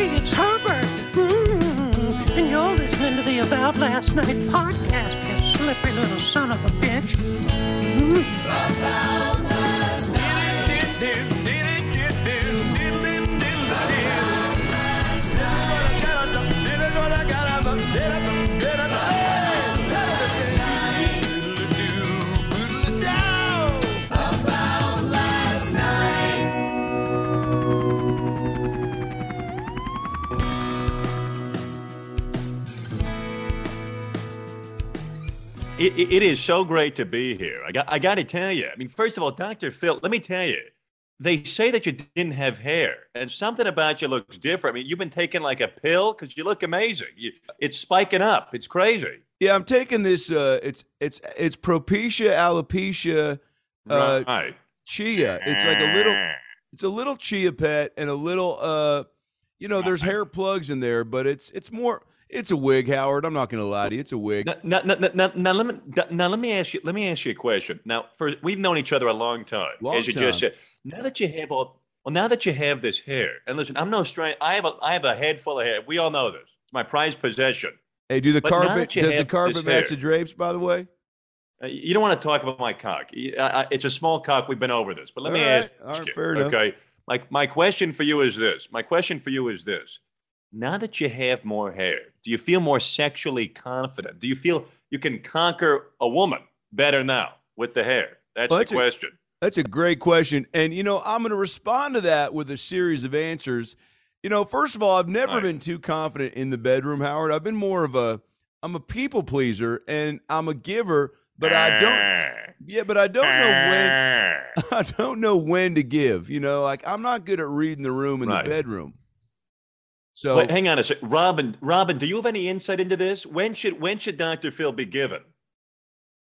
Hey, it's Herbert. Mm, and you're listening to the About Last Night podcast, you slippery little son of a bitch. Mm. It, it, it is so great to be here. I got, I got to tell you. I mean, first of all, Dr. Phil, let me tell you, they say that you didn't have hair, and something about you looks different. I mean, you've been taking like a pill because you look amazing. You, it's spiking up. It's crazy. Yeah, I'm taking this. Uh, it's it's it's Propecia alopecia uh, right. chia. It's like a little. It's a little chia pet and a little. Uh, you know, there's hair plugs in there, but it's it's more. It's a wig, Howard. I'm not going to lie to you. It's a wig. Now, now, now, now, let me now let me ask you let me ask you a question. Now, for we've known each other a long time, Long as you time. just said. Now that you have all, well, now that you have this hair, and listen, I'm no stranger. I have a I have a head full of hair. We all know this. It's my prized possession. Hey, do the But carpet does the carpet match the drapes? By the way, Uh, You don't want to talk about my cock. It's a small cock. We've been over this, but let me All ask right. All right, you. fair enough. okay, like my question for you is this. My question for you is this. Now that you have more hair, do you feel more sexually confident? Do you feel you can conquer a woman better now with the hair? That's Well, the that's a- question. That's a great question. And, you know, I'm going to respond to that with a series of answers. You know, first of all, I've never Right. been too confident in the bedroom, Howard. I've been more of a, I'm a people pleaser and I'm a giver, but I don't, ah. yeah, but I don't know when, ah. I don't know when to give. You know, like I'm not good at reading the room in Right. the bedroom. So, Wait, hang on a sec. Robin, Robin, do you have any insight into this? When should when should Dr. Phil be given?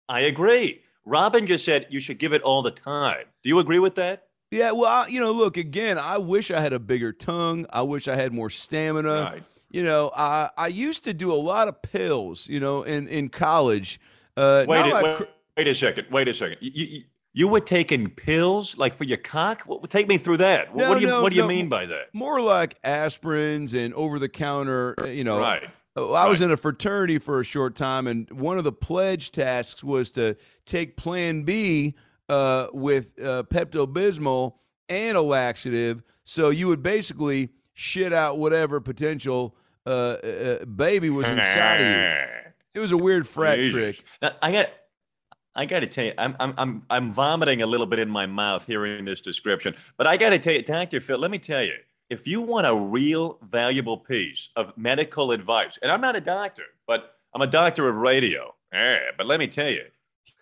I agree. Robin just said you should give it all the time. Do you agree with that? yeah, well, I, you know, look, again, I wish I had a bigger tongue. I wish I had more stamina. Right. you know, I I used to do a lot of pills, you know, in in college. Uh, Wait, a, like wait, wait a second. Wait a second. You, you, you were taking pills like for your cock? What, take me through that. What, No, what do you no, What do you no. mean by that? more like aspirins and over the counter. You know, Right. Uh, I was right. in a fraternity for a short time, and one of the pledge tasks was to take Plan B uh, with uh, Pepto Bismol and a laxative. So you would basically shit out whatever potential uh, uh, baby was inside of you. It was a weird frat Jesus. trick. Now, I got. I got to tell you, I'm, I'm, I'm, I'm vomiting a little bit in my mouth hearing this description. But I got to tell you, Dr. Phil, let me tell you, if you want a real valuable piece of medical advice, and I'm not a doctor, but I'm a doctor of radio. Eh, but let me tell you,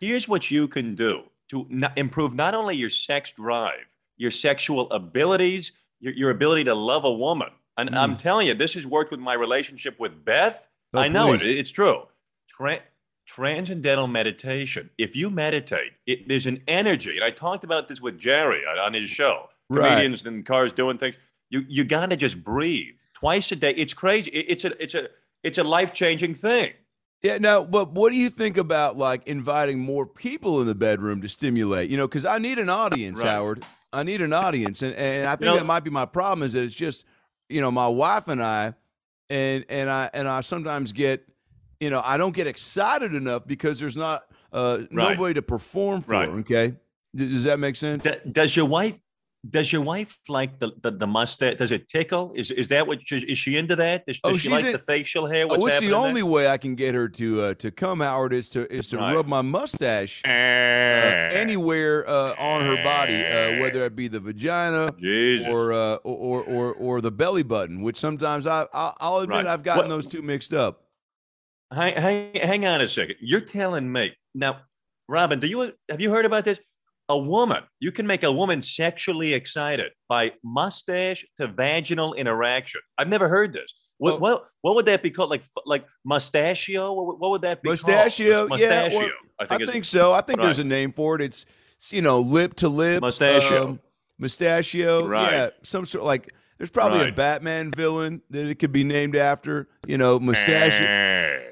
here's what you can do to n- improve not only your sex drive, your sexual abilities, your, your ability to love a woman. And I'm telling you, this has worked with my relationship with Beth. Oh, I know it. It's true. Tra- transcendental meditation. If you meditate, it, there's an energy, and I talked about this with Jerry on, on his show. Right. Comedians in cars doing things. You you got to just breathe twice a day. It's crazy. It- it's a it's a it's a life changing thing. Yeah. Now, but what do you think about like inviting more people in the bedroom to stimulate? You know, because I need an audience, Right. Howard. I need an audience, and and I think know- that might be my problem is that it's just you know my wife and I, and and I and I sometimes get, you know, I don't get excited enough because there's not uh Right. nobody to perform for. Right. Okay, does that make sense? Does your wife? Does your wife like the, the, the mustache? Does it tickle? Is is that what she, is she into that? Does, Oh, she she's like in- the facial hair? Oh, What's the happening only way I can get her to uh, to come, Howard, is to is to Right. rub my mustache uh, anywhere uh, on her body, uh, whether it be the vagina Jesus. or, uh, or or or the belly button, which sometimes I I'll, I'll admit Right. I've gotten What- those two mixed up. Hang, hang, hang on a second. You're telling me now, Robin? Do you have you heard about this? A woman, you can make a woman sexually excited by mustache to vaginal interaction. I've never heard this. What Oh. what, what would that be called? Like like mustachio? What, would- what would that be? called? Mustachio, yeah, well, I I think, think, so. I think there's a name for it. It's you know lip to lip Mustachio. um, mustachio. Right. Yeah, some sort like. There's probably a Batman villain that it could be named after. You know, mustache.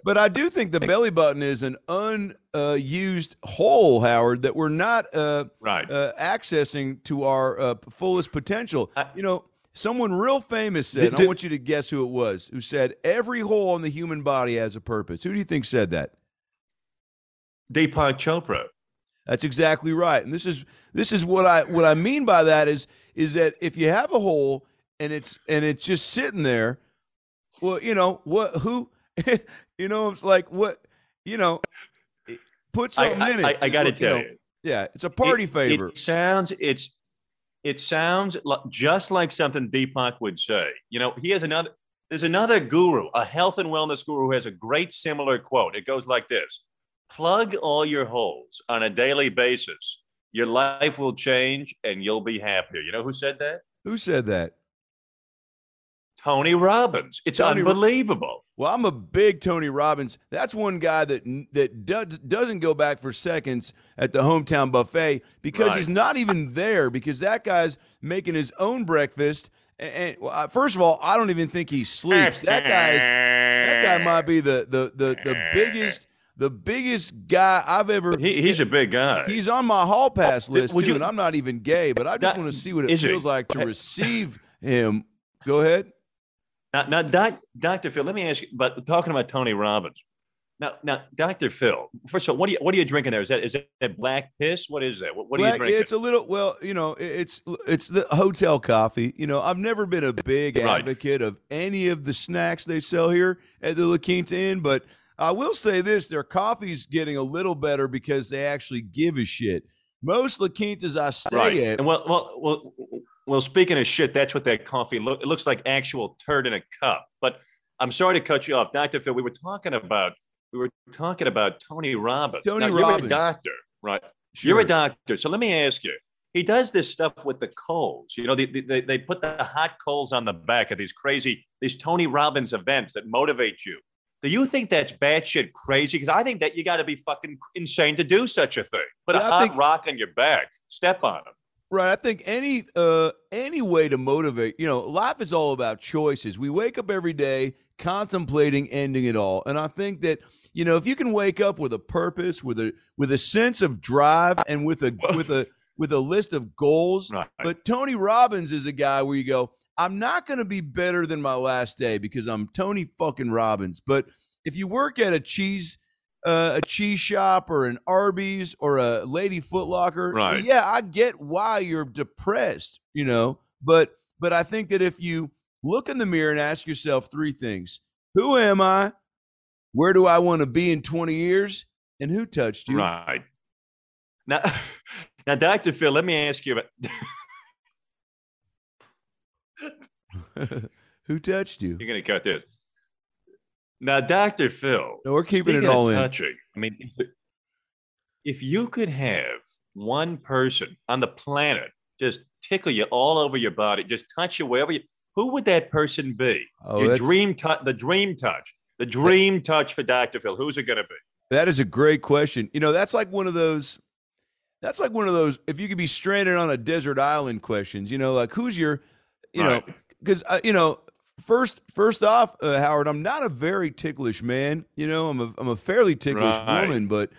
But I do think the belly button is an unused hole, Howard, that we're not uh, Right. uh, accessing to our uh, fullest potential. You know, Someone real famous said, I want you to guess who it was, who said, every hole in the human body has a purpose. Who do you think said that? Deepak Chopra. That's exactly right. And this is this is what I what I mean by that is is that if you have a hole and it's and it's just sitting there, well, you know, what who you know, it's like what you know, put I, something in it. I, I got to what, you tell know, you, Yeah, it's a party it, favor. It sounds it's it sounds just like something Deepak would say. You know, he has another. There's another guru, a health and wellness guru, who has a great similar quote. It goes like this: "Plug all your holes on a daily basis. Your life will change, and you'll be happier." You know who said that? who said that? Tony Robbins. It's Tony unbelievable. Well, I'm a big Tony Robbins. That's one guy that that does, doesn't go back for seconds at the hometown buffet because Right. he's not even there because that guy's making his own breakfast. And, and well, first of all, I don't even think he sleeps. That guy's that guy might be the the the, the biggest the biggest guy I've ever. He, he's a big guy. He's on my hall pass list Would too, you- and I'm not even gay, but I just That- want to see what it feels like to receive him. Go ahead. Now, now doc, Dr. Phil, let me ask you about talking about Tony Robbins. Now, now, Dr. Phil, first of all, what are you what are you drinking there? Is that is that black piss? What is that? What, what are you drinking? It's a little well, you know, it's it's the hotel coffee. You know, I've never been a big Right. advocate of any of the snacks they sell here at the La Quinta Inn, but I will say this: their coffee's getting a little better because they actually give a shit. Most La Quintas I stay right. at, And well, well, well, well. Speaking of shit, that's what that coffee look. It looks like actual turd in a cup. But I'm sorry to cut you off, Dr. Phil. We were talking about we were talking about Tony Robbins. Tony Now, You're Robbins. a doctor, right? Sure. You're a doctor. So let me ask you. He does this stuff with the coals. You know, they, they, they put the hot coals on the back of these crazy, these Tony Robbins events that motivate you. Do you think that's batshit crazy? Because I think that you got to be fucking insane to do such a thing. Put a Yeah, I hot think- rock on your back, step on them. Right. I think any uh any way to motivate, you know, life is all about choices. We wake up every day contemplating ending it all. And I think that, you know, if you can wake up with a purpose, with a with a sense of drive and with a with a with a list of goals. Right. But Tony Robbins is a guy where you go, I'm not going to be better than my last day because I'm Tony fucking Robbins. But if you work at a cheese uh, a cheese shop or an Arby's or a Lady Footlocker. Right. yeah, I get why you're depressed, you know. But but I think that if you look in the mirror and ask yourself three things: Who am I? Where do I want to be in 20 years? And who touched you? Right. Now, now, Dr. Phil, let me ask you about. who touched you? You're going to cut this. Now, Dr. Phil. No, we're keeping it all in. touching, I mean, if, you could have one person on the planet just tickle you all over your body, just touch you wherever you, who would that person be? Oh, Your dream touch, the dream touch, the dream touch for Dr. Phil. Who's it going to be? That is a great question. You know, that's like one of those. That's like one of those. If you could be stranded on a desert island, questions. You know, like who's your, you know, because uh, you know, first first off, uh, Howard, I'm not a very ticklish man. You know, I'm a I'm a fairly ticklish Right. woman, but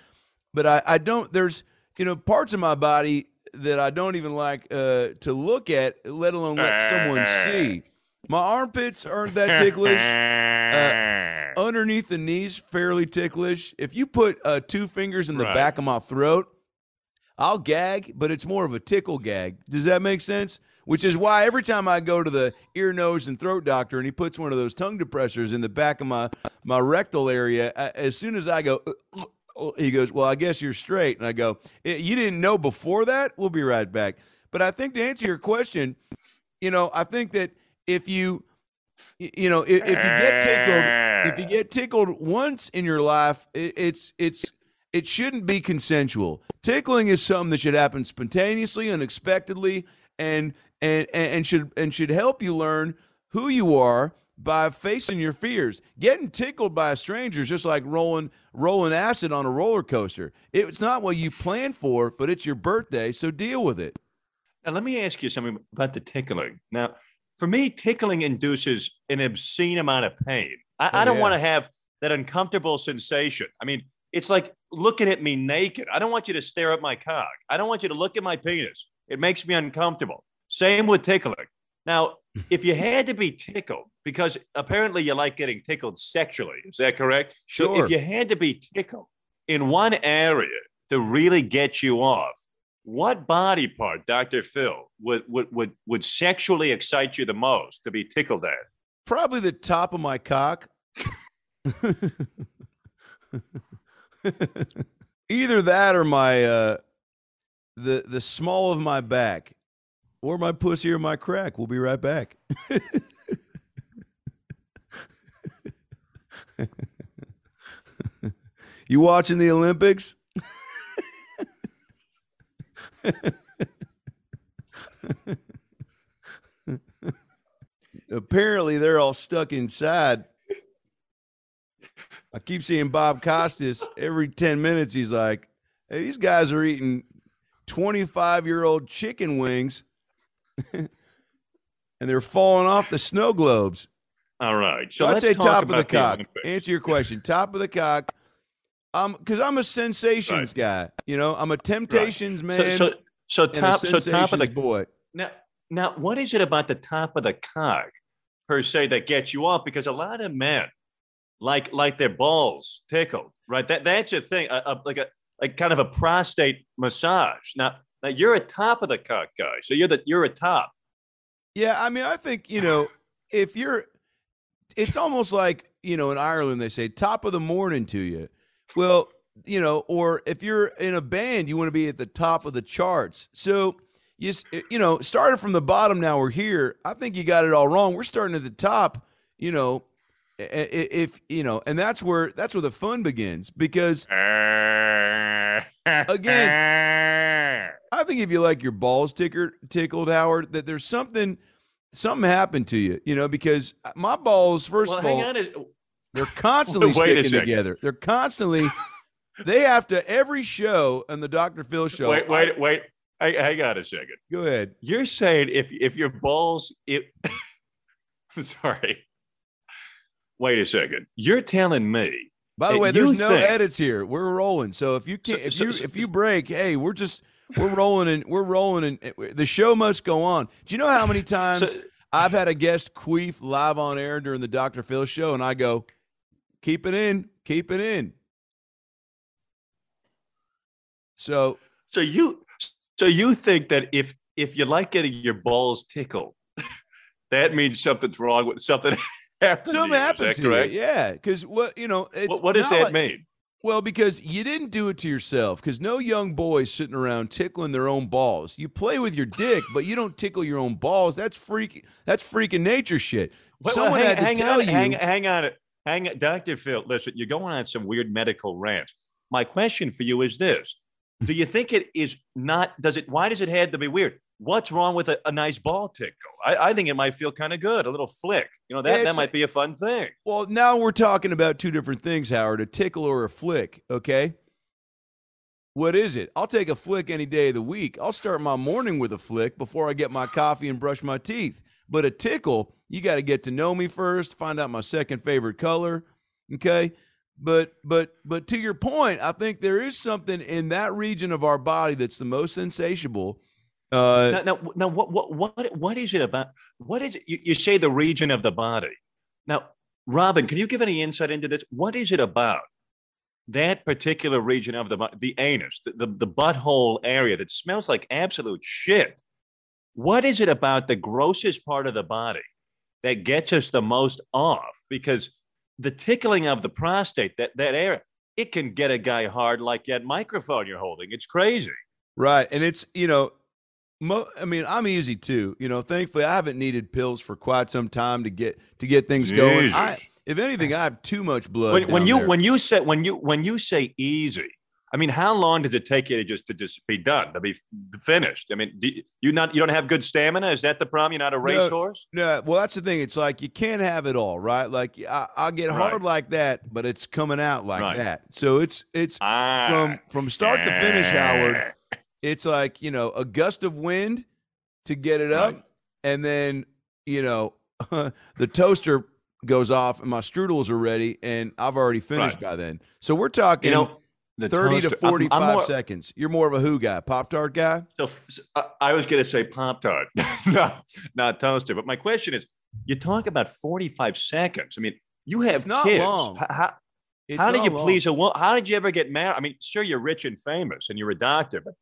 but I I don't. There's you know parts of my body that I don't even like uh, to look at, let alone let someone see. My armpits aren't that ticklish. Uh, underneath the knees, fairly ticklish. If you put uh, two fingers in the Right. back of my throat, I'll gag, but it's more of a tickle gag. Does that make sense? Which is why every time I go to the ear, nose, and throat doctor, and he puts one of those tongue depressors in the back of my my rectal area, I, as soon as I go, "Uh, uh," he goes, "Well, I guess you're straight," and I go, "Eh, "You didn't know before that? We'll be right back." But I think to answer your question, you know, I think that if you you know if, if you get tickled if you get tickled once in your life it, it's it's it shouldn't be consensual tickling is something that should happen spontaneously unexpectedly and and and and should and should help you learn who you are by facing your fears getting tickled by a stranger is just like rolling rolling acid on a roller coaster it's not what you planned for but it's your birthday so deal with it Now, let me ask you something about the tickling. Now, for me, tickling induces an obscene amount of pain. I, Oh, I don't yeah. want to have that uncomfortable sensation. I mean, it's like looking at me naked. I don't want you to stare at my cock. I don't want you to look at my penis. It makes me uncomfortable. Same with tickling. Now, if you had to be tickled, because apparently you like getting tickled sexually, is that correct? So Sure. if you had to be tickled in one area to really get you off, what body part, Dr. Phil, would would would would sexually excite you the most to be tickled at? Probably the top of my cock. Either that or my uh the the small of my back. Or my pussy or my crack. We'll be right back. you watching the Olympics? Apparently they're all stuck inside. I keep seeing Bob Costas every 10 minutes. He's like, hey, these guys are eating 25 year old chicken wings and they're falling off the snow globes. All right. So So I'd let's say talk top of the cock. Olympics. Answer your question. Top of the cock. Um, because I'm a sensations guy. You know, I'm a temptations man So, so, so top, so top of the boy. now, now, what is it about the top of the cock per se that gets you off? Because a lot of men like like their balls tickled, right? That that's a thing, a, a- like a like kind of a prostate massage. Now, now you're a top of the cock guy, so you're the you're a top. Yeah, I mean, I think you know, if you're, it's almost like you know, in Ireland they say top of the morning to you. Well, you know, or if you're in a band, you want to be at the top of the charts. So you eh, you know, started from the bottom. Now we're here. I think you got it all wrong. We're starting at the top. You know, i- i- if you know, and that's where that's where the fun begins because ah. Again, I think if you like your balls ticker, tickled, Howard, that there's something something happened to you, you know, because my balls, first well, of all, hang on. a- they're constantly sticking together. They're constantly. they have to every show and the Dr. Phil show. Wait, wait, wait. Hang, hang on a second. Go ahead. You're saying if if your balls, if I'm sorry. Wait a second. You're telling me By the way, there's no think- edits here. We're rolling. So if you can't, if you if you break, hey, we're just we're rolling and we're rolling and eh, the show must go on. Do you know how many times So- I've had a guest queef live on air during the Dr. Phil show, and I go, keep it in, keep it in. So so you so you think that if if you like getting your balls tickled, that means something's wrong with something happened. something to you. happened Is to correct? you, yeah. Because what you know, it's What, what does that like- mean? Well, because you didn't do it to yourself. Because no young boys sitting around tickling their own balls. You play with your dick, but you don't tickle your own balls. That's freaky. That's freaking nature shit. Well, Someone hang, had to hang tell on, you. hang, hang on, hang on, Doctor Phil. Listen, you're going on some weird medical rants. My question for you is this: Do you think it is not? Does it? Why does it have to be weird? What's wrong with a, a nice ball tickle? I, I think it might feel kind of good, a little flick. You know that It's- that might be a fun thing. Well, now we're talking about two different things, Howard: a tickle or a flick. Okay. What is it? I'll take a flick any day of the week. I'll start my morning with a flick before I get my coffee and brush my teeth. But a tickle, you got to get to know me first, find out my second favorite color. Okay. But but but to your point, I think there is something in that region of our body that's the most insatiable. Uh, Now, now, now what, what, what, what is it about? What is it? You, you say the region of the body. Now, Robin, can you give any insight into this? What is it about that particular region of the the anus, the, the, the butthole area that smells like absolute shit? What is it about the grossest part of the body that gets us the most off? Because the tickling of the prostate, that, that area, it can get a guy hard like that microphone you're holding. It's crazy. Right. And it's, you know, mo- I mean, I'm easy too. You know, thankfully I haven't needed pills for quite some time to get to get things going. I, if anything, I have too much blood. when, when you there. when you say when you when you say easy i mean how long does it take you to just to just be done to be finished i mean do you, not you don't have good stamina is that the problem you're not a racehorse No, well, that's the thing. It's like you can't have it all, right? Like I, I get hard Right. like that, but it's coming out like Right. that. So it's it's ah, from from start to finish, Howard. It's like you know a gust of wind to get it up, Right. and then you know the toaster goes off, and my strudels are ready, and I've already finished Right. by then. So we're talking you know 30 toaster- to I'm- 45 I'm more- seconds. You're more of a who guy, Pop Tart guy? So, so, uh, I was going to say Pop Tart, no, not toaster. But my question is, you talk about 45 seconds. I mean, you have It's not kids. long. How, how did you long. please a woman? How did you ever get married? I mean, sure, you're rich and famous and you're a doctor, but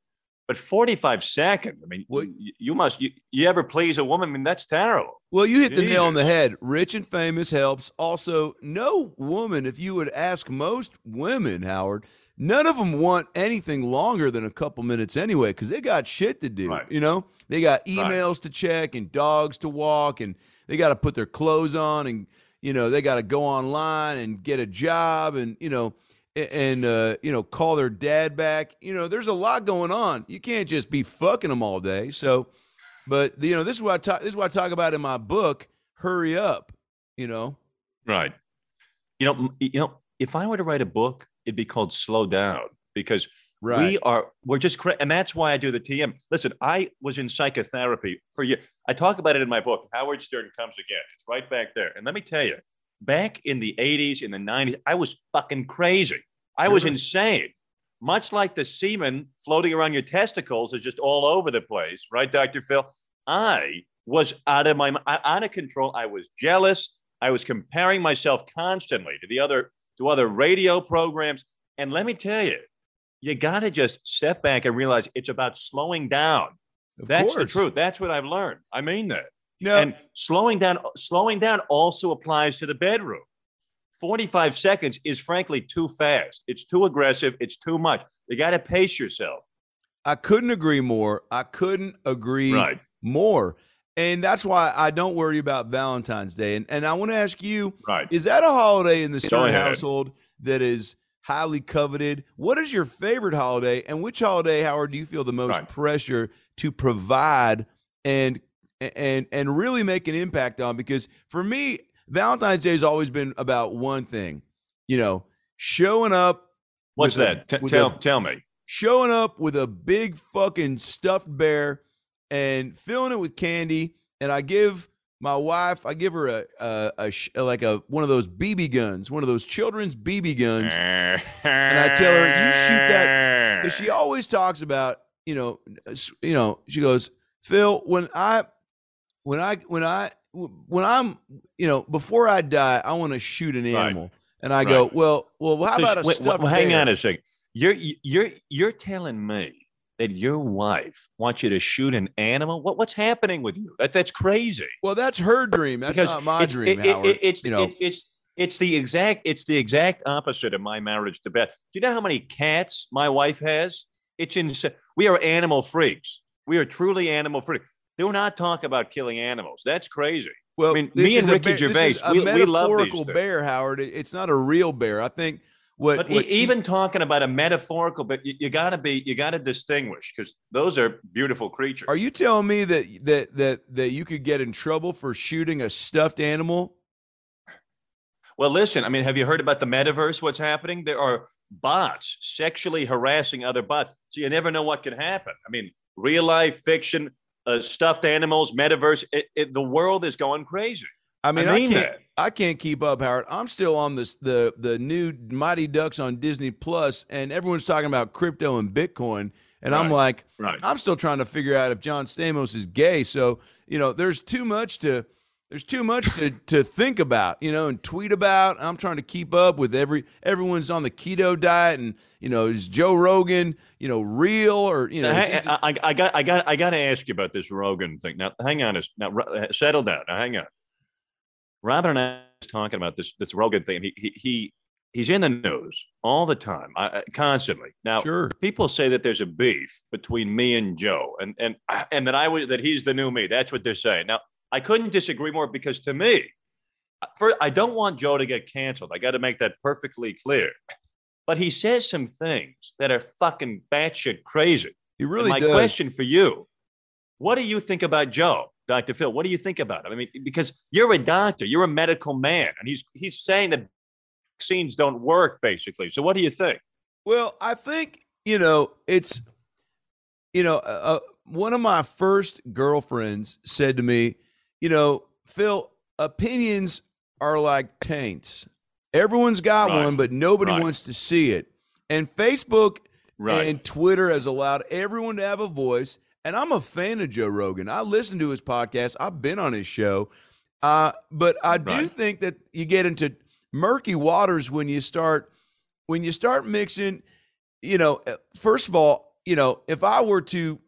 but 45 seconds. I mean, Well- you, must, you, you ever please a woman? I mean, that's terrible. Well, you hit the nail on the head. Rich and famous helps. Also, no woman, if you would ask most women, Howard, none of them want anything longer than a couple minutes anyway, because they got shit to do. Right. You know, they got emails to check and dogs to walk, and they got to put their clothes on, and you know, they got to go online and get a job, and you know, and uh, you know, call their dad back. You know, there's a lot going on. You can't just be fucking them all day. So. But you know, this is what I talk. This is what I talk about in my book. Hurry up. You know. Right. You know, you know, if I were to write a book, it'd be called Slow Down because Right. we are we're just cra- and that's why I do the TM. Listen, I was in psychotherapy for you. I talk about it in my book. Howard Stern comes again. It's right back there. And let me tell you, back in the 80s, in the 90s, I was fucking crazy. I was insane. Much like the semen floating around your testicles is just all over the place, right, Dr. Phil? I was out of my out of control. I was jealous. I was comparing myself constantly to the other to other radio programs. And let me tell you, you got to just step back and realize it's about slowing down. Of That's the truth. That's what I've learned. I mean that. No. And slowing down, slowing down also applies to the bedroom. 45 seconds is frankly too fast. It's too aggressive. It's too much. You got to pace yourself. I couldn't agree more. I couldn't agree Right. more. And that's why I don't worry about Valentine's Day. And and I want to ask you, Right. is that a holiday in the Stern household that is highly coveted? What is your favorite holiday, and which holiday, Howard, do you feel the most Right. pressure to provide and and and really make an impact on? Because for me, Valentine's Day has always been about one thing, you know, showing up. What's that? T- with tell, a- tell me. showing up with a big fucking stuffed bear and filling it with candy. And I give my wife, I give her a, a, a like a one of those BB guns, one of those children's BB guns. and I tell her, "You shoot that," Because she always talks about, you know, you know, she goes, Phil, when I, when I, when I, when I'm, you know, before I die, I want to shoot an Right. animal. And I go, well, well, how about a Wait, stuffed well, hang bear? on a second. You're you're you're telling me that your wife wants you to shoot an animal? What what's happening with you? That that's crazy. Well, that's her dream. That's because not my it's, dream, it- it- Howard. it's you know, it- it's it's the exact it's the exact opposite of my marriage to Beth. Do you know how many cats my wife has? It's insane. We are animal freaks. We are truly animal freaks. Do not talk about killing animals. That's crazy. well, I mean, me and Ricky bear- Gervais, this is a we- we love metaphorical bear, Howard. It's not a real bear. I think what, But what even talking about a metaphorical, but you, you got to be, you got to distinguish because those are beautiful creatures. are you telling me that that that that you could get in trouble for shooting a stuffed animal? Well, listen, I mean, have you heard about the metaverse? What's happening? There are bots sexually harassing other bots. So you never know what can happen. I mean, real life, fiction, uh, stuffed animals, metaverse, it, it, the world is going crazy. I mean, I I, can't. that. I can't keep up, Howard. I'm still on this the the new Mighty Ducks on Disney Plus, and everyone's talking about crypto and Bitcoin, and I'm like, Right. I'm still trying to figure out if John Stamos is gay. So you know, there's too much to there's too much to, to think about, you know, and tweet about. I'm trying to keep up with every everyone's on the keto diet, and you know, is Joe Rogan, you know, real or you know? Now, hang- I, I, I got, I got, I got to ask you about this Rogan thing. Now, hang on, now ro- uh, settle down. Now, hang on. Robert and I was talking about this this Rogan thing. He, he, he he's in the news all the time, I, I- constantly. Now, sure. people say that there's a beef between me and Joe, and and and that I was that he's the new me. That's what they're saying. Now, I couldn't disagree more because to me, for I don't want Joe to get canceled. I got to make that perfectly clear. But he says some things that are fucking batshit crazy. He And really my does. question for you: What do you think about Joe, Doctor Phil? What do you think about him? I mean, because you're a doctor, you're a medical man, and he's he's saying that vaccines don't work, basically. So, what do you think? Well, I think you know it's you know uh, uh, one of my first girlfriends said to me, you know, Phil, opinions are like taints. Everyone's got Right. one, but nobody Right. wants to see it. And Facebook Right. and Twitter has allowed everyone to have a voice. And I'm a fan of Joe Rogan. I listen to his podcast. I've been on his show. Uh, but I do think that you get into murky waters when you start when you start mixing, you know, uh, first of all, you know, if I were to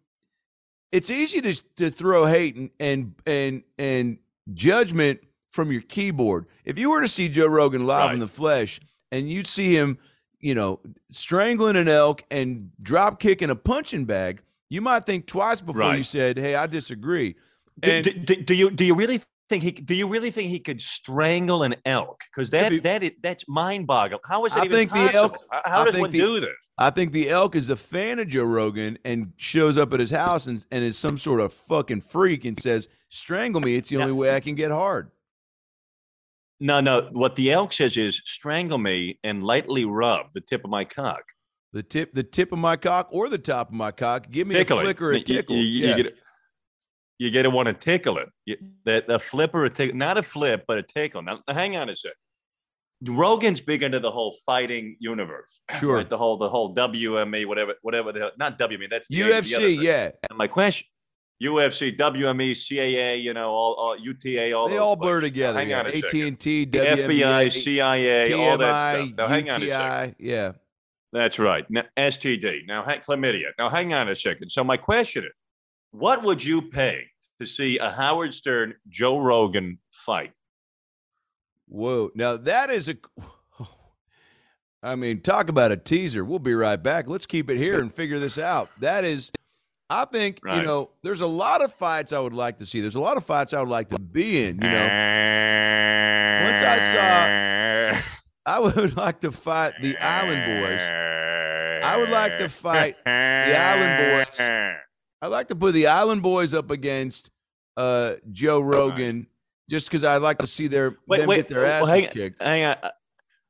it's easy to to throw hate and and and, and judgment from your keyboard. If you were to see Joe Rogan live in the flesh and you'd see him, you know, strangling an elk and drop kicking a punching bag, you might think twice before you said, "Hey, I disagree." Do, And do, do, do you do you really think he do you really think he could strangle an elk? Because that he- that is, that's mind boggling. How is it I even think the possible? elk- How- does think one the- do this? I think the elk is a fan of Joe Rogan and shows up at his house and, and is some sort of fucking freak and says, "Strangle me. It's the only way I can get hard." No, no. What the elk says is strangle me and lightly rub the tip of my cock. The tip, the tip of my cock or the top of my cock. Give me tickle a it. flick or a tickle. You, you, yeah. get, you get to want to tickle it. You, the, the flip or a tickle, not a flip, but a tickle. Now, hang on a sec. Rogan's big into the whole fighting universe. Sure. Right? The whole, the whole WME, whatever, whatever the hell, not WME. That's UFC, yeah. And my question, UFC, WME, CAA, you know, all, all UTA, all They all blur places. together. Hang yeah. on a AT and T, FBI, CIA, all that stuff. Now, hang on a second. Yeah. That's right. Now, STD. Now, chlamydia. Now, hang on a second. So, my question is what would you pay to see a Howard Stern, Joe Rogan fight? Whoa. Now that is a. I mean, talk about a teaser. We'll be right back. Let's keep it here and figure this out. That is, I think you know. There's a lot of fights I would like to see. There's a lot of fights I would like to be in. You know, Once I saw, I would like to fight the Island Boys. I would like to fight the Island Boys. I'd like to put the Island Boys up against uh, Joe Rogan, just because I'd like to see their Wait, them wait, get their well, hang on. kicked. Hang on.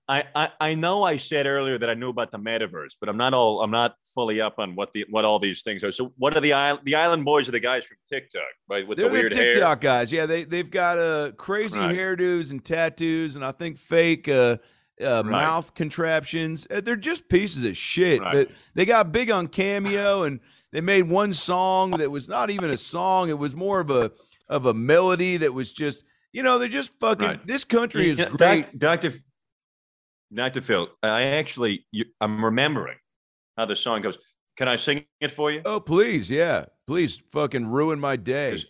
I, I, I know I said earlier that I knew about the metaverse, but I'm not all I'm not fully up on what the what all these things are. So what are the island the island boys are the guys from TikTok, right? With They're the the weird TikTok guys. Yeah, they they've got uh crazy Right. hairdos and tattoos, and I think fake uh, uh Right. mouth contraptions. Uh, They're just pieces of shit. Right. But they got big on Cameo, and they made one song that was not even a song. It was more of a of a melody that was just you know they're just fucking. Right. This country is Yeah, doc- great. Doctor Doctor Phil. I actually you, I'm remembering how the song goes. Can I sing it for you? Oh please, yeah, please, fucking ruin my day.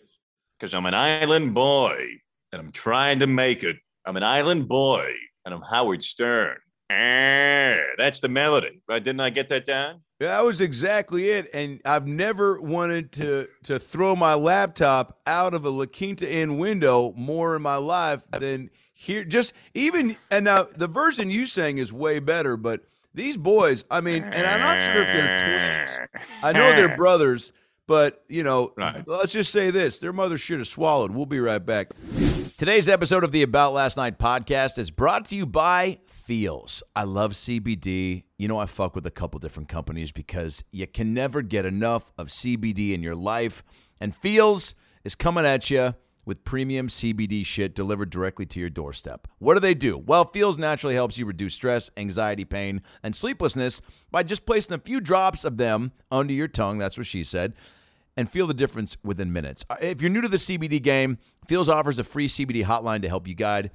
Because I'm an island boy and I'm trying to make it. I'm an island boy and I'm Howard Stern. Ah, that's the melody, right? Didn't I get that down? That was exactly it. And I've never wanted to to throw my laptop out of a La Quinta Inn window more in my life than here. Just even and now the version you sang is way better, but these boys, I mean, and I'm not sure if they're twins. I know they're brothers, but you know, Right. let's just say this: their mother should have swallowed. We'll be right back. Today's episode of the About Last Night podcast is brought to you by Feals. I love CBD. You know, I fuck with a couple different companies because you can never get enough of CBD in your life. And Feals is coming at you with premium CBD shit delivered directly to your doorstep. What do they do? Well, Feals naturally helps you reduce stress, anxiety, pain, and sleeplessness by just placing a few drops of them under your tongue. That's what she said and feel the difference within minutes. Uh, If you're new to the CBD game, Feals offers a free CBD hotline to help you guide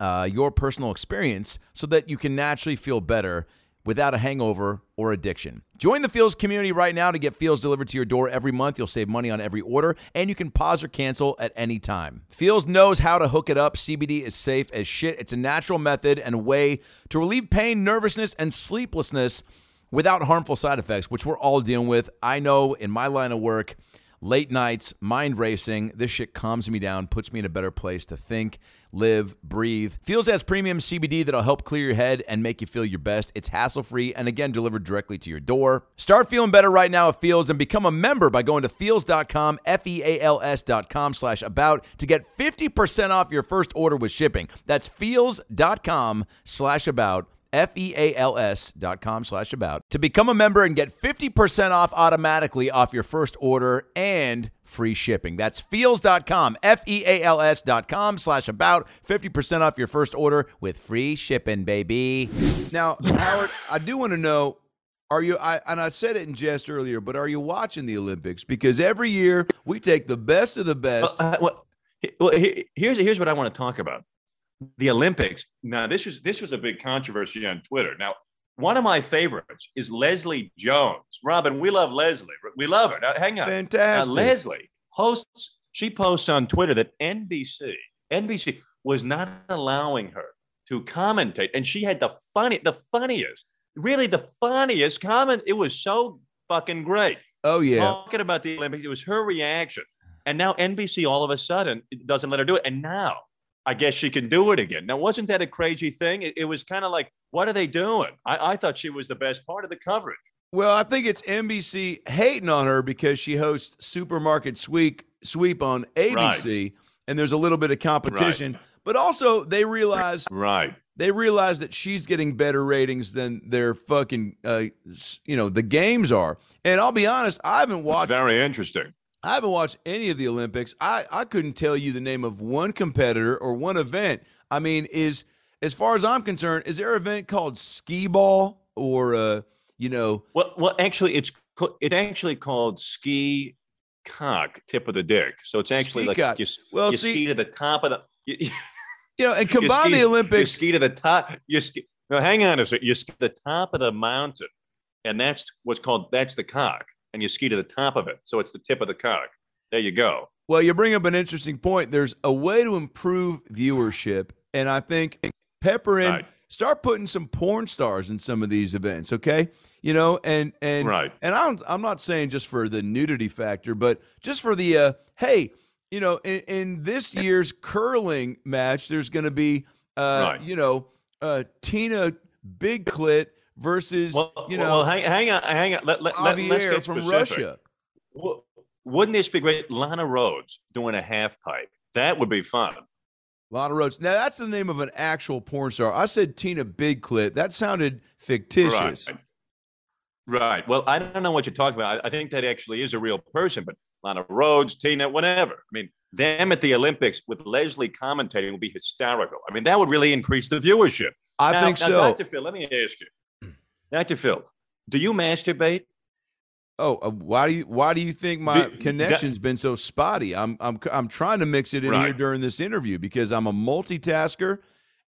uh, your personal experience so that you can naturally feel better without a hangover or addiction. Join the Feals community right now to get Feals delivered to your door every month. You'll save money on every order, and you can pause or cancel at any time. Feals knows how to hook it up. CBD is safe as shit. It's a natural method and way to relieve pain, nervousness, and sleeplessness without harmful side effects, which we're all dealing with. I know in my line of work, late nights, mind racing, this shit calms me down, puts me in a better place to think, live, breathe. Feals has premium CBD that'll help clear your head and make you feel your best. It's hassle free and again delivered directly to your door. Start feeling better right now at Feals and become a member by going to feals.com, F E A L S.com slash about to get 50% off your first order with shipping. That's feals.com slash about F-E-A-L-S dot com slash about to become a member and get 50% off automatically off your first order and free shipping. That's feals.com, F-E-A-L-S dot com slash about, 50% off your first order with free shipping, baby. Now, Howard, I do want to know, are you, I, and I said it in jest earlier, but are you watching the Olympics? Because every year we take the best of the best. Well, uh, well, well, he- here's here's what I want to talk about: the Olympics. Now, this was this was a big controversy on Twitter. Now, one of my favorites is Leslie Jones. Robin, we love Leslie. We love her. Now, hang on. Now, Fantastic. Leslie posts. She posts on Twitter that NBC NBC was not allowing her to commentate, and she had the funny, the funniest, really the funniest comment. It was so fucking great oh, yeah. talking about the Olympics. It was her reaction. And now NBC all of a sudden doesn't let her do it. And now I guess she can do it again. Now, wasn't that a crazy thing? It, it was kind of like, what are they doing? I, I thought she was the best part of the coverage. Well, I think it's NBC hating on her because she hosts Supermarket Sweep Sweep on ABC, and there's a little bit of competition. But also, they realize Right. they realize that she's getting better ratings than their fucking, uh, you know, the games are. And I'll be honest, I haven't watched Very interesting. I haven't watched any of the Olympics. I, I couldn't tell you the name of one competitor or one event. I mean, is as far as I'm concerned, is there an event called skee ball or uh, you know, Well, well, actually, it's it actually called ski cock tip of the dick. So it's actually Ski like cock. you, Well, you see- ski to the top of the. You, you you know, and combine ski- the You ski to the top. You ski. No, hang on a second. You ski to the top of the mountain, and that's what's called that's the cock, and you ski to the top of it. So it's the tip of the cock. There you go. Well, you bring up an interesting point. There's a way to improve viewership, and I think pepper in, Right. start putting some porn stars in some of these events. Okay, you know, and and Right. and I'm I'm not saying just for the nudity factor, but just for the uh, hey, you know, in, in this year's curling match, there's going to be uh, Right. you know, uh, Tina Big Clit versus Well, you know well, hang, hang on, hang on. Let, let, let, us Javier get from specific. Russia. Wou- Wouldn't this be great? Lana Rhoades doing a half pipe. That would be fun. Lana Rhoades. Now that's the name of an actual porn star. I said Tina Big Clit. That sounded fictitious. Right. Right. Well, I don't know what you're talking about. I, I think that actually is a real person, but Lana Rhoades, Tina, whatever. I mean, them at the Olympics with Leslie commentating would be hysterical. I mean, that would really increase the viewership. I Now- think now, so. Dr. Phil, let me ask you. Dr. Phil, do you masturbate? Oh, uh, why do you why do you think my The- connection's been so spotty? I'm I'm I'm trying to mix it in here during this interview because I'm a multitasker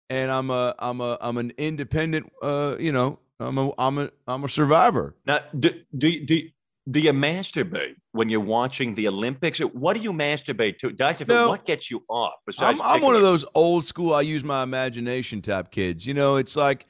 and I'm a I'm a I'm an independent uh you know, I'm a I'm a I'm a survivor. Now, do, do, do, do you masturbate when you're watching the Olympics? What do you masturbate to? Dr. Phil, No. what gets you off? Besides I'm I'm one of those old school I use my imagination type kids. You know, it's like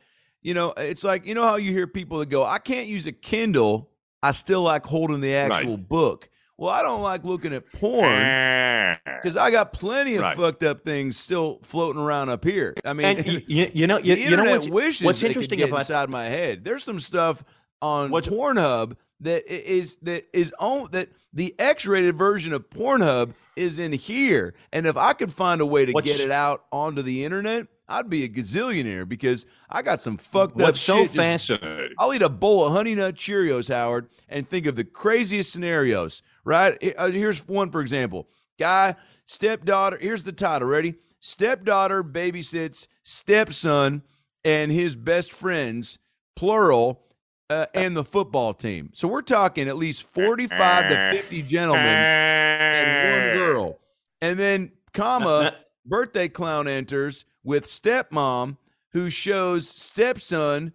you know, it's like you know how you hear people that go, I can't use a Kindle. I still like holding the actual book. Well, I don't like looking at porn. Eh. Because I got plenty of Right. fucked up things still floating around up here. I mean, and you, you, know, the you, you know what's, wishes what's interesting about inside my head. There's some stuff on What's- Pornhub that is that is on that the X-rated version of Pornhub is in here, and if I could find a way to get it out onto the internet, I'd be a gazillionaire because I got some fucked up what's so shit just fascinating. I'll eat a bowl of Honey Nut Cheerios, Howard, and think of the craziest scenarios, right? Uh, Here's one, for example. Guy, stepdaughter, here's the title. Ready? Stepdaughter babysits stepson and his best friends, plural, uh, and the football team. So we're talking at least 45 to 50 gentlemen and one girl. And then, comma, birthday clown enters with stepmom who shows stepson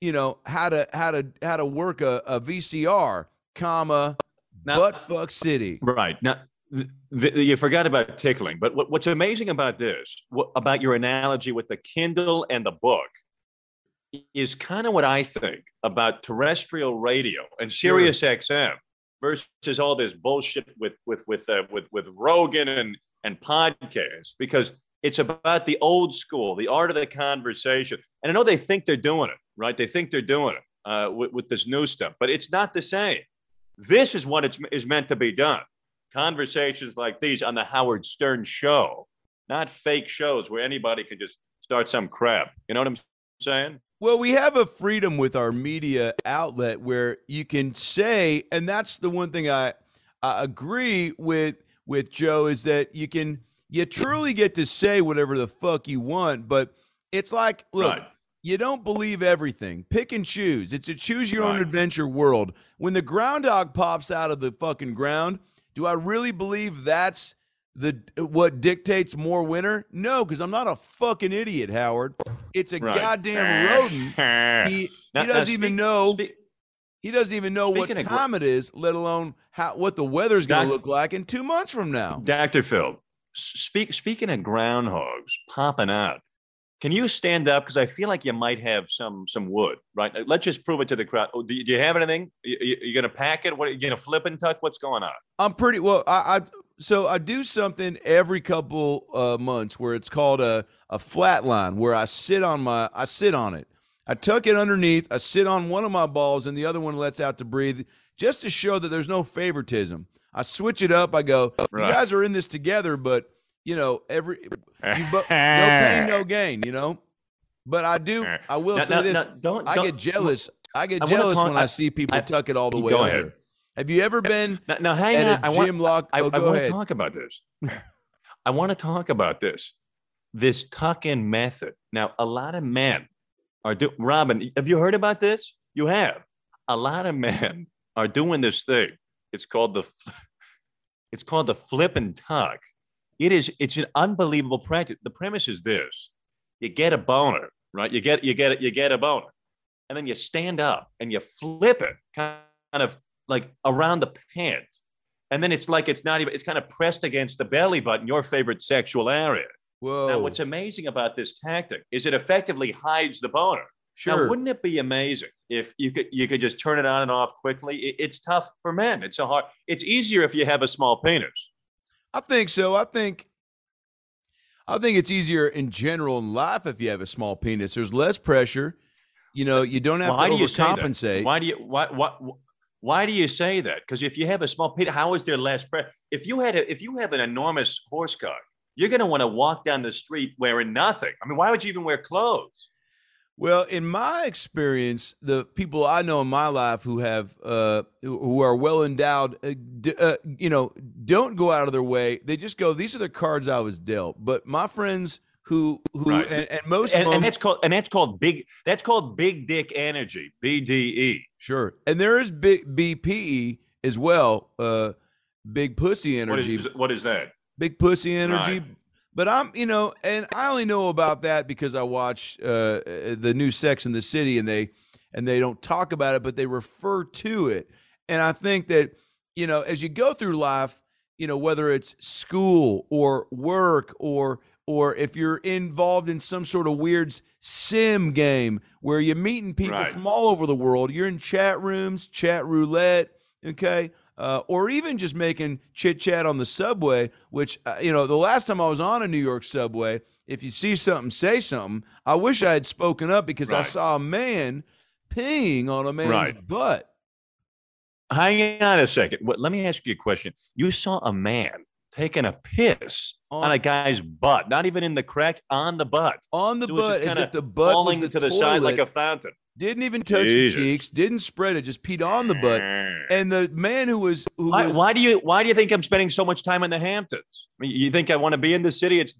you know how to how to how to work a, a vcr comma Now- butt fuck city Right. Now, th- th- you forgot about tickling, but what, what's amazing about this, what, about your analogy with the Kindle and the book, is kind of what I think about terrestrial radio and Sirius XM versus all this bullshit with with with uh, with with Rogan and and podcasts because it's about the old school, the art of the conversation. And I know they think they're doing it, right? They think they're doing it uh, with, with this new stuff, but it's not the same. This is what it's, is meant to be done. Conversations like these on the Howard Stern show, not fake shows where anybody can just start some crap. You know what I'm saying? Well, we have a freedom with our media outlet where you can say, and that's the one thing I, I agree with with Joe is that you can you truly get to say whatever the fuck you want, but it's like, look, Right. you don't believe everything. Pick and choose. It's a choose your own adventure world. When the groundhog pops out of the fucking ground, do I really believe that's the what dictates more winter? No, because I'm not a fucking idiot, Howard. It's a Right. goddamn rodent. He, Now- he doesn't even know. speak- He doesn't even know what Speaking gro- time it is, let alone how what the weather's going to look like in two months from now. Dr. Phil, speak, speaking of groundhogs popping out, can you stand up? Because I feel like you might have some some wood, right? Let's just prove it to the crowd. Oh, do, you, do you have anything? You, you, you going to pack it? What are you going to flip and tuck? What's going on? I'm pretty well. I, I so I do something every couple uh, months where it's called a a flat line, where I sit on my I sit on it. I tuck it underneath. I sit on one of my balls, and the other one lets out to breathe, just to show that there's no favoritism. I switch it up. I go, Right. you guys are in this together, but you know every you bo- no pain, no gain. You know. But I do. I will say this. don't, I don't- get jealous. I get I jealous when I, I- see people I- tuck it all the way Go under. ahead. Have you ever been Now, now hang at on. a I want, lock? I, oh, I want to talk about this. I want to talk about this. This tuck-in method. Now, a lot of men are doing. Robin, have you heard about this? You have. A lot of men are doing this thing. It's called the. It's called the flip and tuck. It is. It's an unbelievable practice. The premise is this: you get a boner, right? You get you get it. You get a boner, and then you stand up and you flip it, kind of like around the pants, and then it's like it's not even it's kind of pressed against the belly button your favorite sexual area Whoa. now what's amazing about this tactic is it effectively hides the boner sure. now wouldn't it be amazing if you could you could just turn it on and off quickly It- it's tough for men it's a hard it's easier if you have a small penis I think so. I think I think it's easier in general in life if you have a small penis. There's less pressure. You know, you don't have why to do you say that overcompensate. why do you why why why do you say that because if you have a small penis how is there less pressure if you had a, if you have an enormous horse cock you're going to want to walk down the street wearing nothing i mean why would you even wear clothes Well, in my experience, the people I know in my life who have uh, who are well endowed, uh, d- uh, you know, don't go out of their way. They just go, "These are the cards I was dealt." But my friends who who Right. and, and most and, of them, and that's called and that's called big that's called big dick energy bde sure, and there is big BPE as well, uh, big pussy energy. is, what is that big pussy energy. Right. But I'm, you know, and I only know about that because I watch uh, the new Sex in the City, and they and they don't talk about it, but they refer to it. And I think that you know, as you go through life, you know, whether it's school or work or or if you're involved in some sort of weird sim game where you're meeting people Right. from all over the world, you're in chat rooms, chat roulette, okay, uh, or even just making chit chat on the subway. Which uh, you know, the last time I was on a New York subway, if you see something, say something. I wish I had spoken up because I saw a man peeing on a man's Right. butt. hang on a second What- let me ask you a question you saw a man taking a piss on, On- a guy's butt not even in the crack on the butt On the So butt, as if the butt was falling the to the side like a fountain Didn't even touch Jesus. the cheeks. Didn't spread it. Just peed on the butt. Mm. And the man who was who why, was why do you why do you think I'm spending so much time in the Hamptons? I mean, you think I want to be in the city? It's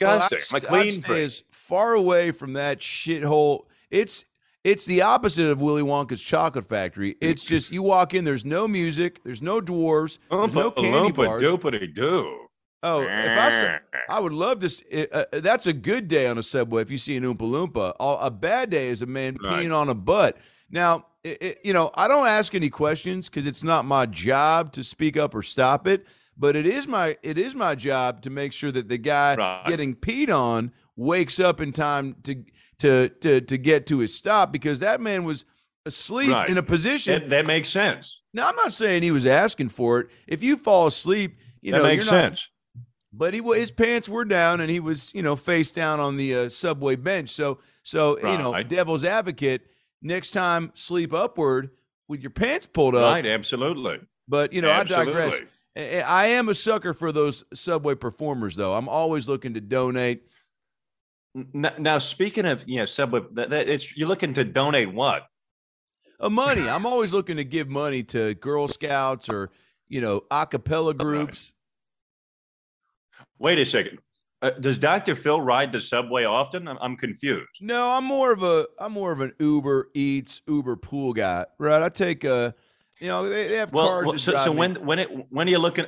Well, disgusting. I'd I'm a st- I'd stay freak. far away from that shithole. It's it's the opposite of Willy Wonka's chocolate factory. It's just you walk in, there's no music, there's no dwarves, there's no candy bars. doopity doo. Oh, if I saw, I would love to. Uh, uh, that's a good day on a subway if you see an Oompa Loompa. A bad day is a man Right. peeing on a butt. Now, i i you know, I don't ask any questions because it's not my job to speak up or stop it. But it is my it is my job to make sure that the guy Right. getting peed on wakes up in time to to to to get to his stop because that man was asleep Right. in a position. That, that makes sense. now, I'm not saying he was asking for it. If you fall asleep, you that know, makes you're not, sense. But he his pants were down and he was you know face down on the uh, subway bench so so you know devil's advocate next time sleep upward with your pants pulled up Right, absolutely. but you know i digress I- I am a sucker for those subway performers though i'm always looking to donate N- Now, speaking of you know subway, that, that it's you're looking to donate what? Uh, money. I'm always looking to give money to Girl Scouts or you know a cappella groups. Wait a second. Uh, does Dr. Phil ride the subway often? I'm, I'm confused. No, I'm more of a I'm more of an Uber Eats Uber pool guy. Right? I take a, you know, they, they have Well, cars. well, so, so when when it when are you looking?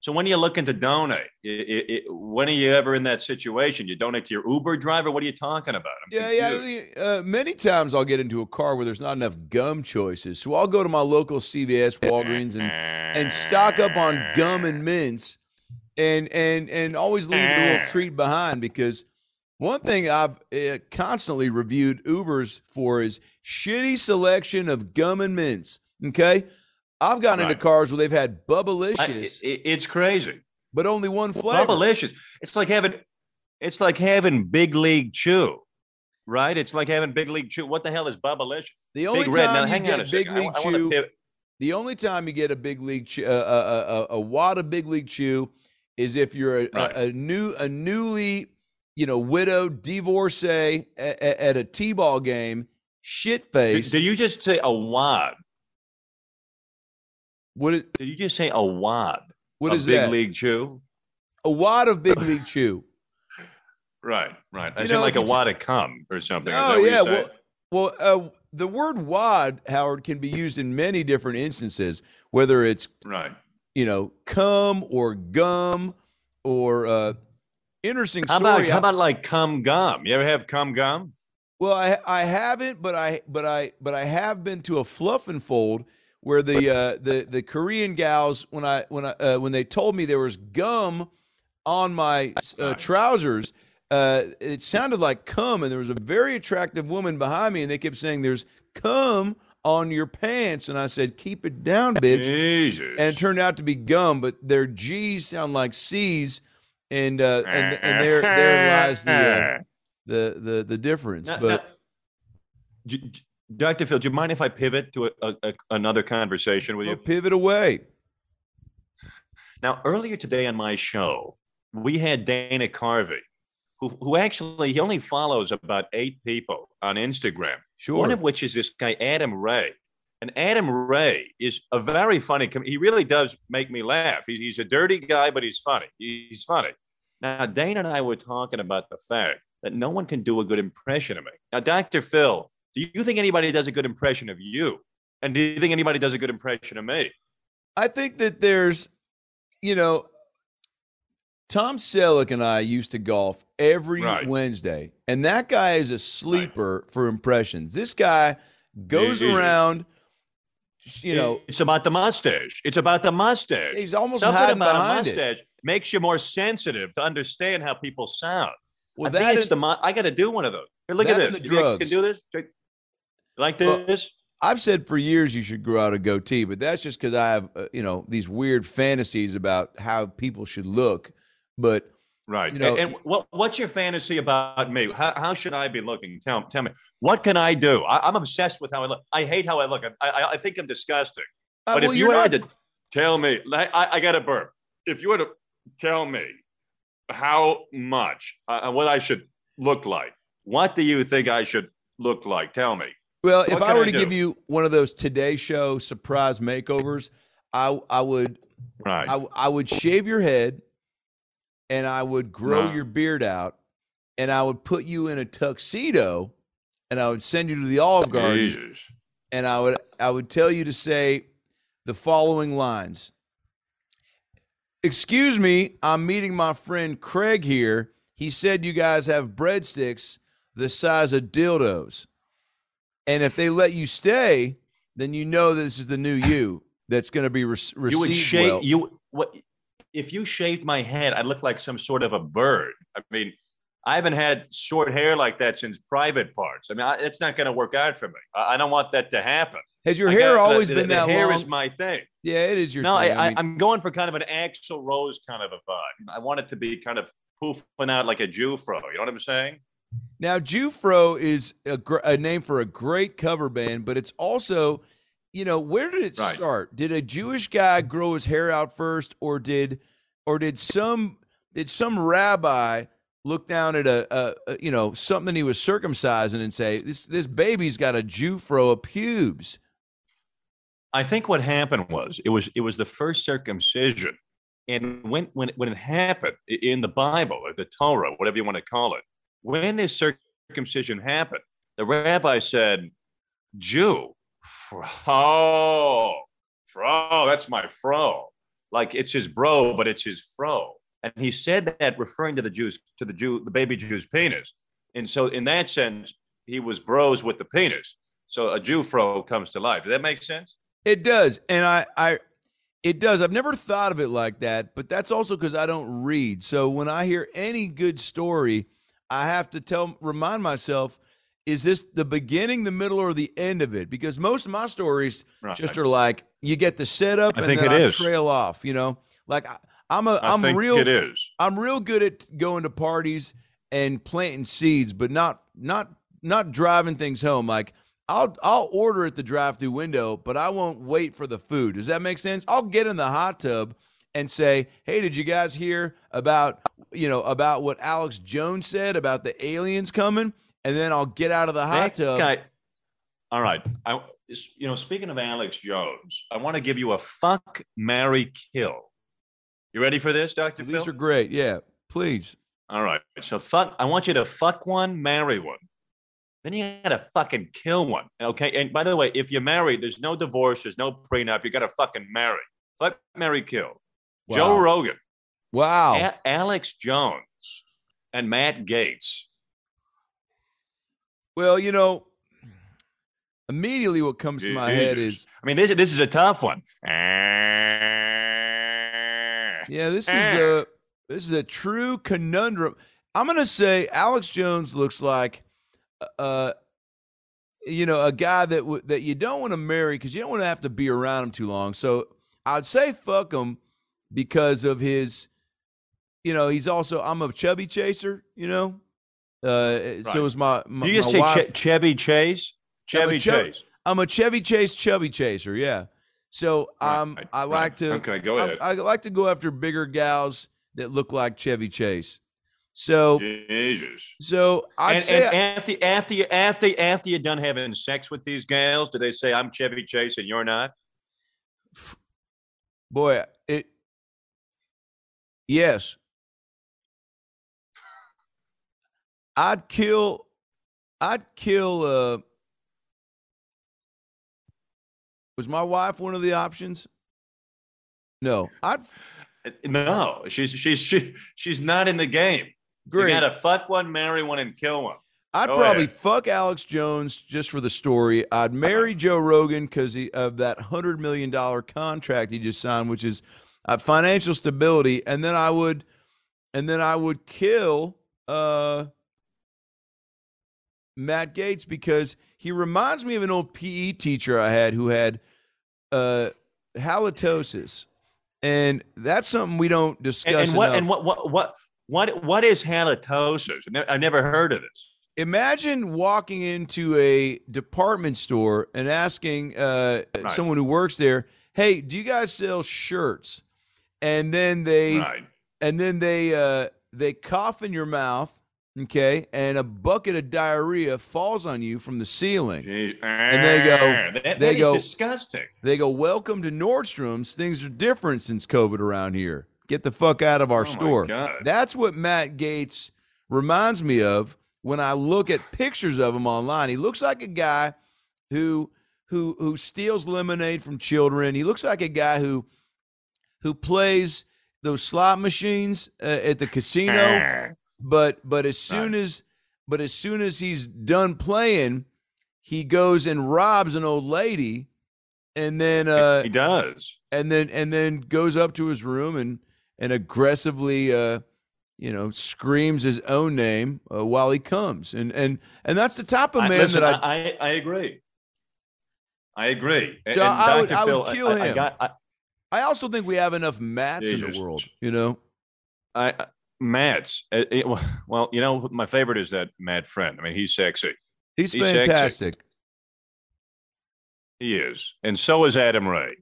So when are you looking to donate? I- I- I- when are you ever in that situation? You donate to your Uber driver? What are you talking about? I'm Yeah, confused. yeah. Uh, many times I'll get into a car where there's not enough gum choices, so I'll go to my local CVS, Walgreens, and and stock up on gum and mints, and and and always leave a little treat behind because one thing I've uh, constantly reviewed Ubers for is shitty selection of gum and mints. Okay, I've gotten into cars where they've had I- Bubblicious, I- it's crazy. but only one flavor. Bubblicious. It's like having it's like having Big League Chew, right? It's like having Big League Chew. What the hell is Bubblicious? The only Big Red. Now time you a get Big. League I Chew. pivot- The only time you get a big league chew, uh, uh, uh, a wad of big league chew is if you're a, Right. a, a new a newly you know widowed divorcee at, at a t-ball game, shit Did, did you just say a wad? What it, Did you just say a wad? what is Big that? League Chew? A wad of big league chew. Right, right. I said like a t- wad of cum or something. Oh yeah, well, well, uh, the word wad, Howard, can be used in many different instances, whether it's right. You know cum or gum or uh, interesting How story. about how about like cum gum? You ever have cum gum? Well, I I haven't, but I but I but I have been to a fluff and fold where the uh, the the Korean gals when I when I uh, when they told me there was gum on my uh, trousers, uh, it sounded like cum, and there was a very attractive woman behind me, and they kept saying, "There's cum on your pants," and I said, "Keep it down, bitch." Jesus. And it turned out to be gum, but their G's sound like C's, and uh, and and there there lies the. Uh, the the the difference. Now- but now, J- J- Dr. Phil, do you mind if I pivot to a, a, a- another conversation with we'll you? pivot away. Now, earlier today on my show, we had Dana Carvey, who, who actually he only follows about eight people on Instagram. Sure. One of which is this guy Adam Ray, and Adam Ray is a very funny. He really does make me laugh. He's, he's a dirty guy, but he's funny. He's funny. Now, Dane and I were talking about the fact that no one can do a good impression of me. Now, Dr. Phil, do you think anybody does a good impression of you? And do you think anybody does a good impression of me? I think that there's, you know, Tom Selleck and I used to golf every Right. Wednesday, and that guy is a sleeper for impressions. This guy goes Easy. around, you know, it's about the mustache. It's about the mustache. he's almost Something hiding about a behind it. mustache makes you more sensitive to understand how people sound. Well, I think that it's is, the I got to do one of those. Here, look at this. the You drugs. can do this? Like Well, this? I've said for years you should grow out a goatee, but that's just because I have, uh, you know, these weird fantasies about how people should look. But right. you know- and and what, what's your fantasy about me? How, how should I be looking? Tell, tell me. What can I do? I, I'm obsessed with how I look. I hate how I look. I, I, I think I'm disgusting. uh, But well, if you had not- to tell me, like, I, I got a burp. If you were to tell me how much, uh, what I should look like, what do you think I should look like? Tell me. Well, if I were I to give you one of those Today Show surprise makeovers, I I would Right. I, I would shave your head, and I would grow Right. your beard out, and I would put you in a tuxedo, and I would send you to the Olive Garden, Jesus. and I would I would tell you to say the following lines. Excuse me, I'm meeting my friend Craig here. He said you guys have breadsticks the size of dildos. And if they let you stay, then you know this is the new you that's going to be re- received You would shave well. you what if you shaved my head, I'd look like some sort of a bird. I mean, I haven't had short hair like that since private parts. I mean, I, it's not going to work out for me. I, I don't want that to happen. Has your I hair got- always the, been the that hair long? is my thing. yeah, it is your no, thing. I, I, I'm going for kind of an Axl Rose kind of a vibe. I want it to be kind of poofing out like a Jew fro. You know what I'm saying? Now, Jufro is a, gr- a name for a great cover band, but it's also, you know, where did it Right. start? Did a Jewish guy grow his hair out first, or did, or did some did some rabbi look down at a, a, a you know something he was circumcising and say this this baby's got a Jew fro of pubes. I think what happened was it was it was the first circumcision, and when when when it happened in the Bible or the Torah, whatever you want to call it, when this circumcision happened, the rabbi said, "Jew, fro, fro, that's my fro, like it's his bro, but it's his fro." And he said that referring to the Jews, to the Jew, the baby Jew's penis. And so, in that sense, he was bros with the penis. So a Jew fro comes to life. Does that make sense? It does, and I, I, it does. I've never thought of it like that, but that's also because I don't read. So when I hear any good story, I have to tell, remind myself, is this the beginning, the middle, or the end of it? Because most of my stories Right. just are like you get the setup I and then it I is. trail off. You know, like I, I'm a, I I'm think real. it is. I'm real good at going to parties and planting seeds, but not not not driving things home. Like I'll I'll order at the drive-through window, but I won't wait for the food. Does that make sense? I'll get in the hot tub and say, "Hey, did you guys hear about you know about what Alex Jones said about the aliens coming?" And then I'll get out of the hot That tub. guy- all right. I, you know, speaking of Alex Jones, I want to give you a fuck, marry, kill. You ready for this, Phil? These Phil? are great. Yeah, please. All right. So fuck. I want you to fuck one, marry one. Then you gotta fucking kill one. Okay. And by the way, if you're married, there's no divorce, there's no prenup. You gotta fucking marry. Fuck, marry, kill. Joe Rogan, Wow. A- Alex Jones, and Matt Gaetz. Well, you know, immediately what comes to my head is I mean, this this is a tough one. Yeah, this is a this is a true conundrum. I'm gonna say Alex Jones looks like, uh, you know, a guy that w- that you don't want to marry because you don't want to have to be around him too long. So I'd say fuck him because of his, you know, he's also I'm a chubby chaser. You know, uh, so Right. is my my, Do you just say wife. che- Chevy Chase? Chevy Chase. I'm a Chevy Chase chubby chaser. Yeah. So um, Right, I right. like to. Okay, go I- ahead. I, like to go after bigger gals that look like Chevy Chase. So Jesus. so I'd and, say and after after you after after you're done having sex with these gals, do they say I'm Chevy Chase and you're not? boy it. Yes. I'd kill. I'd kill. Uh, was my wife one of the options? No, I'd Uh, No, she's she's she, she's not in the game. great. You gotta fuck one, marry one, and kill one. I'd Go probably ahead. fuck Alex Jones just for the story. I'd marry Joe Rogan because of that hundred million dollar contract he just signed, which is uh, financial stability, and then I would, and then I would kill uh, Matt Gaetz because he reminds me of an old PE teacher I had who had uh, halitosis, and that's something we don't discuss And, and what enough. and what what what what what is halitosis? I've never heard of this. Imagine walking into a department store and asking uh, Right. someone who works there, "Hey, do you guys sell shirts?" And then they Right. and then they uh, they cough in your mouth, okay, and a bucket of diarrhea falls on you from the ceiling. Jeez. they go- That, that they is go- disgusting. They go, "Welcome to Nordstrom's. Things are different since COVID around here. Get the fuck out of our Oh store." That's what Matt Gaetz reminds me of when I look at pictures of him online. He looks like a guy who who who steals lemonade from children. He looks like a guy who who plays those slot machines uh, at the casino. But but as soon as but as soon as he's done playing, he goes and robs an old lady, and then uh, he does. and then and then goes up to his room and and aggressively uh you know screams his own name uh, while he comes and and and that's the type of I, man listen, that I, I, I I agree. I agree. And- John, and I would-. I would kill I, I him. got, I, I also think we have enough mats in the world you know I, Matt's. uh, it- well, you know, my favorite is that Matt friend. I mean, he's sexy. he's He's sexy. fantastic He is, and so is Adam Ray.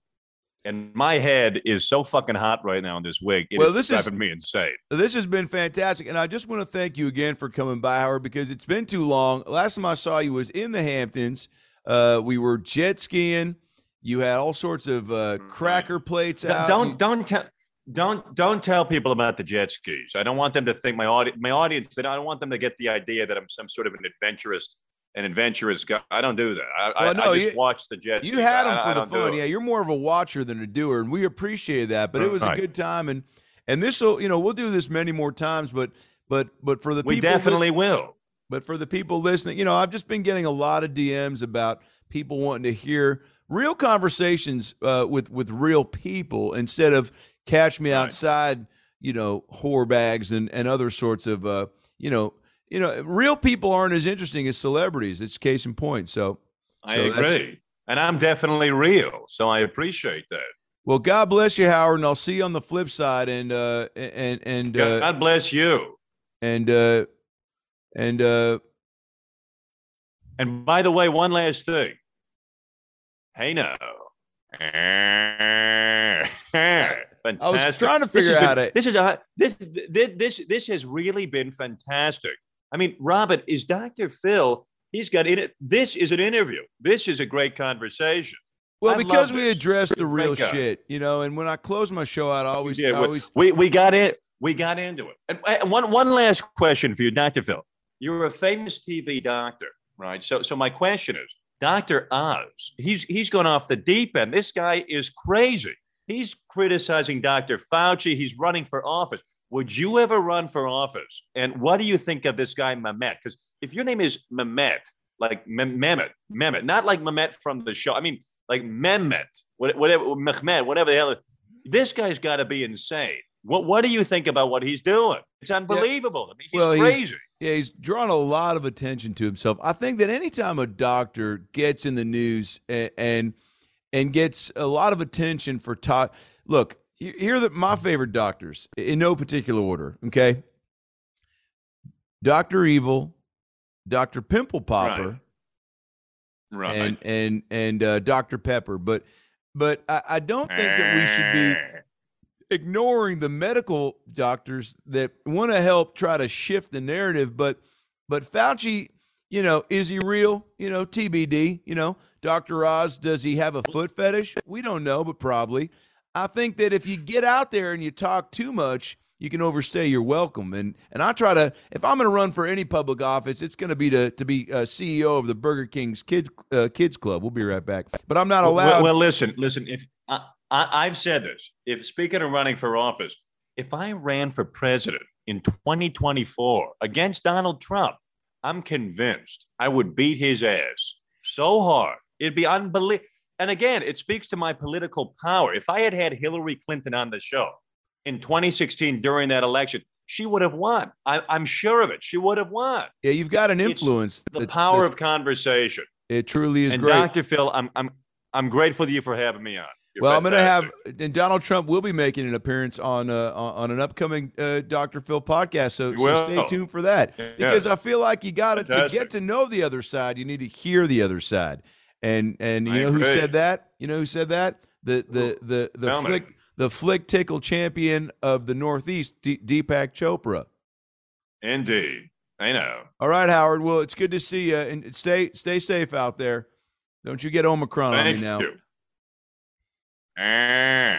And my head is so fucking hot right now in this wig. It Well, this is- driving me insane. This has been fantastic, and I just want to thank you again for coming by, Howard, because it's been too long. Last time I saw you was in the Hamptons. Uh, we were jet skiing. You had all sorts of uh, cracker plates Don't out. don't don't tell don't don't tell people about the jet skis. I don't want them to think my audience my audience. I don't want them to get the idea that I'm some sort of an adventurous an adventurous guy. I don't do that. I, I, Well, no, I just you- watch the jet. Skis. You had them for the fun. Yeah, you're more of a watcher than a doer, and we appreciate that. But it was a good time, and and this will, you know, we'll do this many more times. But but but for the We people, definitely will. but for the people listening, you know, I've just been getting a lot of DMs about people wanting to hear real conversations uh, with with real people instead of catch me Right. outside, you know, whore bags and and other sorts of, uh, you know. You know, real people aren't as interesting as celebrities. It's case in point. So, I So agree, and I'm definitely real. So I appreciate that. Well, God bless you, Howard, and I'll see you on the flip side. And uh, and and uh, God bless you. and uh, and uh, And by the way, one last thing. Hey now. Fantastic. trying to figure out been- to- This is a this this this this has really been fantastic. I mean, Robert is Dr. Phil. He's got in it. This is an interview. This is a great conversation. well, I because we address the real shit, you know. And when I close my show out, I always, Yeah, I we- always, we we got it. We got into it. And, and one one last question for you, Dr. Phil. You're a famous TV doctor, right? So so my question is, Dr. Oz, he's he's gone off the deep end. This guy is crazy. He's criticizing Dr. Fauci. He's running for office. Would you ever run for office? And what do you think of this guy Mehmet? Because if your name is Mehmet, like Mehmet, Mehmet, not like Mehmet from the show. I mean, like Mehmet, whatever, Mehmet, whatever the hell. This guy's got to be insane. What What do you think about what he's doing? It's unbelievable. I mean, he's Well, he's- crazy. yeah, he's drawn a lot of attention to himself. I think that anytime a doctor gets in the news and and, and gets a lot of attention for talk, look, here are the, my favorite doctors in no particular order. Okay, Doctor Evil, Doctor Pimple Popper. right. and and and uh, Dr. Pepper. But but I, I don't think that we should be ignoring the medical doctors that want to help try to shift the narrative. But but Fauci, you know, is he real? You know, TBD. You know, Dr. Oz, does he have a foot fetish? We don't know, but probably. I think that if you get out there and you talk too much, you can overstay your welcome. And and I try to, if I'm going to run for any public office, it's going to be to to be uh, CEO of the Burger King's Kid uh, Kids Club. We'll be right back. But I'm not Well, allowed. well, listen, listen. If I, I, I've said this, if speaking of running for office, if I ran for president in 2024 against Donald Trump, I'm convinced I would beat his ass so hard. It'd be unbelievable. And again, it speaks to my political power. If I had had Hillary Clinton on the show in 2016 during that election, she would have won. I, I'm sure of it. She would have won. yeah, you've got an It's influence. The that's- power that's- of conversation. it truly is and great. Dr. Phil, I'm I'm I'm grateful to you for having me on. You're well, I'm going to have, and Donald Trump will be making an appearance on uh, on an upcoming uh, Dr. Phil podcast. So, so stay tuned for that Yeah. because I feel like you got to get to know the other side. You need to hear the other side. And and you I know who said that? You know who said that? The the the the me. flick the flick tickle champion of the Northeast, D- Deepak Chopra. Indeed. I know. All right, Howard. Well, it's good to see you, and stay stay safe out there. Don't you get Omicron on Thank me now. you. Ah.